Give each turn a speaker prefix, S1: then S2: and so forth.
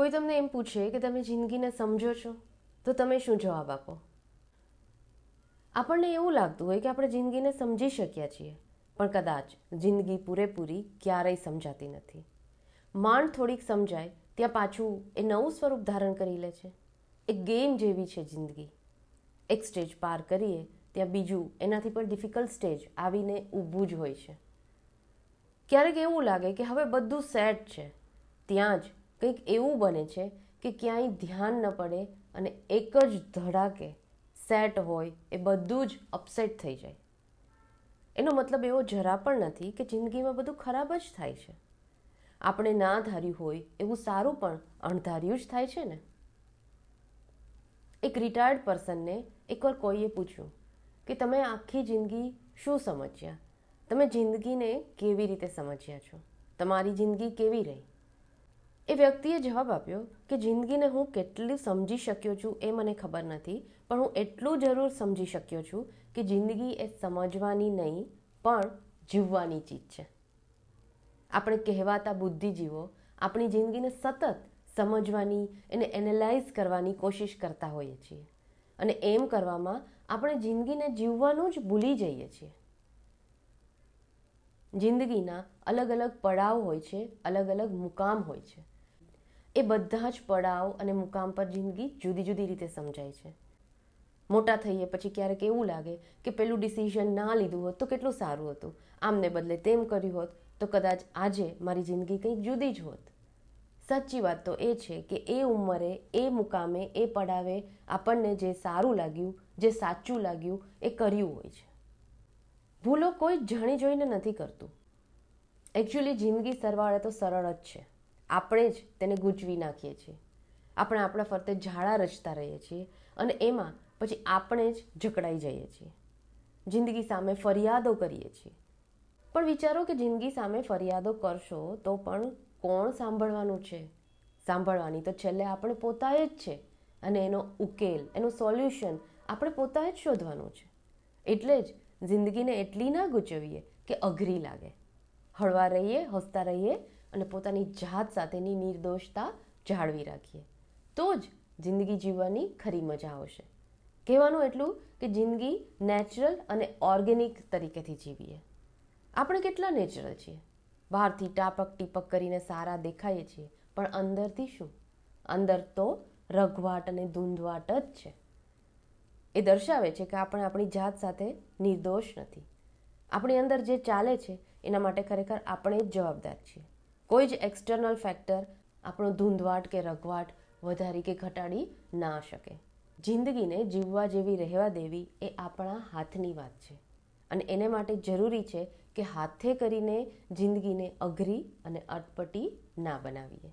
S1: કોઈ તમને એમ પૂછે કે તમે જિંદગીને સમજો છો, તો તમે શું જવાબ આપો? આપણને એવું લાગતું હોય કે આપણે જિંદગીને સમજી શક્યા છીએ, પણ કદાચ જિંદગી પૂરેપૂરી ક્યારેય સમજાતી નથી. માંડ થોડીક સમજાય, ત્યાં પાછું એ નવું સ્વરૂપ ધારણ કરી લે છે. એક ગેમ જેવી છે જિંદગી. એક સ્ટેજ પાર કરીએ, ત્યાં બીજું એનાથી પણ ડિફિકલ્ટ સ્ટેજ આવીને ઊભું જ હોય છે. ક્યારેક એવું લાગે કે હવે બધું સેટ છે, ત્યાં જ કંઈક એવું બને છે કે ક્યાંય ધ્યાન ન પડે અને એક જ ધડાકે સેટ હોય એ બધું જ અપસેટ થઈ જાય. એનો મતલબ એવો જરા પણ નથી કે જિંદગીમાં બધું ખરાબ જ થાય છે. આપણે ના ધાર્યું હોય એવું સારું પણ અણધાર્યું જ થાય છે ને. એક રિટાયર્ડ પર્સનને એકવાર કોઈએ પૂછ્યું કે તમે આખી જિંદગી શું સમજ્યા? તમે જિંદગીને કેવી રીતે સમજ્યા છો? તમારી જિંદગી કેવી રહી? એ વ્યક્તિએ જવાબ આપ્યો કે, જિંદગીને હું કેટલી સમજી શક્યો છું એ મને ખબર નથી, પણ હું એટલું જરૂર સમજી શક્યો છું કે જિંદગી એ સમજવાની નહીં, પણ જીવવાની ચીજ છે. આપણે કહેવાતા બુદ્ધિજીવો આપણી જિંદગીને સતત સમજવાની એને એનાલાઇઝ કરવાની કોશિશ કરતા હોઈએ છીએ. અને એમ કરવામાં આપણે જિંદગીને જીવવાનું જ ભૂલી જઈએ છીએ. જિંદગીના અલગ અલગ પડાવ હોય છે, અલગ અલગ મુકામ હોય છે. એ બધા જ પડાવ અને મુકામ પર જિંદગી જુદી જુદી રીતે સમજાય છે. મોટા થઈએ પછી ક્યારેક એવું લાગે કે પેલું ડિસિઝન ના લીધું હોત તો કેટલું સારું હતું. આમને બદલે તેમ કર્યું હોત તો કદાચ આજે મારી જિંદગી કંઈક જુદી જ હોત. સાચી વાત તો એ છે કે એ ઉંમરે, એ મુકામે, એ પડાવે આપણને જે સારું લાગ્યું, જે સાચું લાગ્યું એ કર્યું હોય છે. ભૂલો કોઈ જાણી જોઈને નથી કરતું. એકચ્યુઅલી જિંદગી સરવાળે તો સરળ જ છે. આપણે જ તેને ગૂંચવી નાખીએ છીએ. આપણે આપણા ફરતે ઝાડા રચતા રહીએ છીએ અને એમાં પછી આપણે જ જકડાઈ જઈએ છીએ. જિંદગી સામે ફરિયાદો કરીએ છીએ. પણ વિચારો કે જિંદગી સામે ફરિયાદો કરશો તો પણ કોણ સાંભળવાનું છે? સાંભળવાની તો છેલ્લે આપણે પોતાએ જ છે અને એનો ઉકેલ, એનું સોલ્યુશન આપણે પોતાએ જ શોધવાનું છે. એટલે જ જિંદગીને એટલી ના ગૂંચવીએ કે અઘરી લાગે. હળવા રહીએ, હસતા રહીએ અને પોતાની જાત સાથેની નિર્દોષતા જાળવી રાખીએ. તો જ જિંદગી જીવવાની ખરી મજા આવશે. કહેવાનું એટલું કે જિંદગી નેચરલ અને ઓર્ગેનિક તરીકેથી જીવીએ. આપણે કેટલા નેચરલ છીએ? બહારથી ટાપક ટીપક કરીને સારા દેખાઈએ છીએ, પણ અંદરથી શું? અંદર તો રઘવાટ અને ધૂંધવાટ જ છે. એ દર્શાવે છે કે આપણે આપણી જાત સાથે નિર્દોષ નથી. આપણી અંદર જે ચાલે છે, એના માટે ખરેખર આપણે જ જવાબદાર છીએ. કોઈ જ એક્સટર્નલ ફેક્ટર આપણો ધૂંધવાટ કે રઘવાટ વધારી કે ઘટાડી ના શકે. જિંદગીને જીવવા જેવી રહેવા દેવી એ આપણા હાથની વાત છે. અને એને માટે જરૂરી છે કે હાથે કરીને જિંદગીને અઘરી અને અટપટી ના બનાવીએ.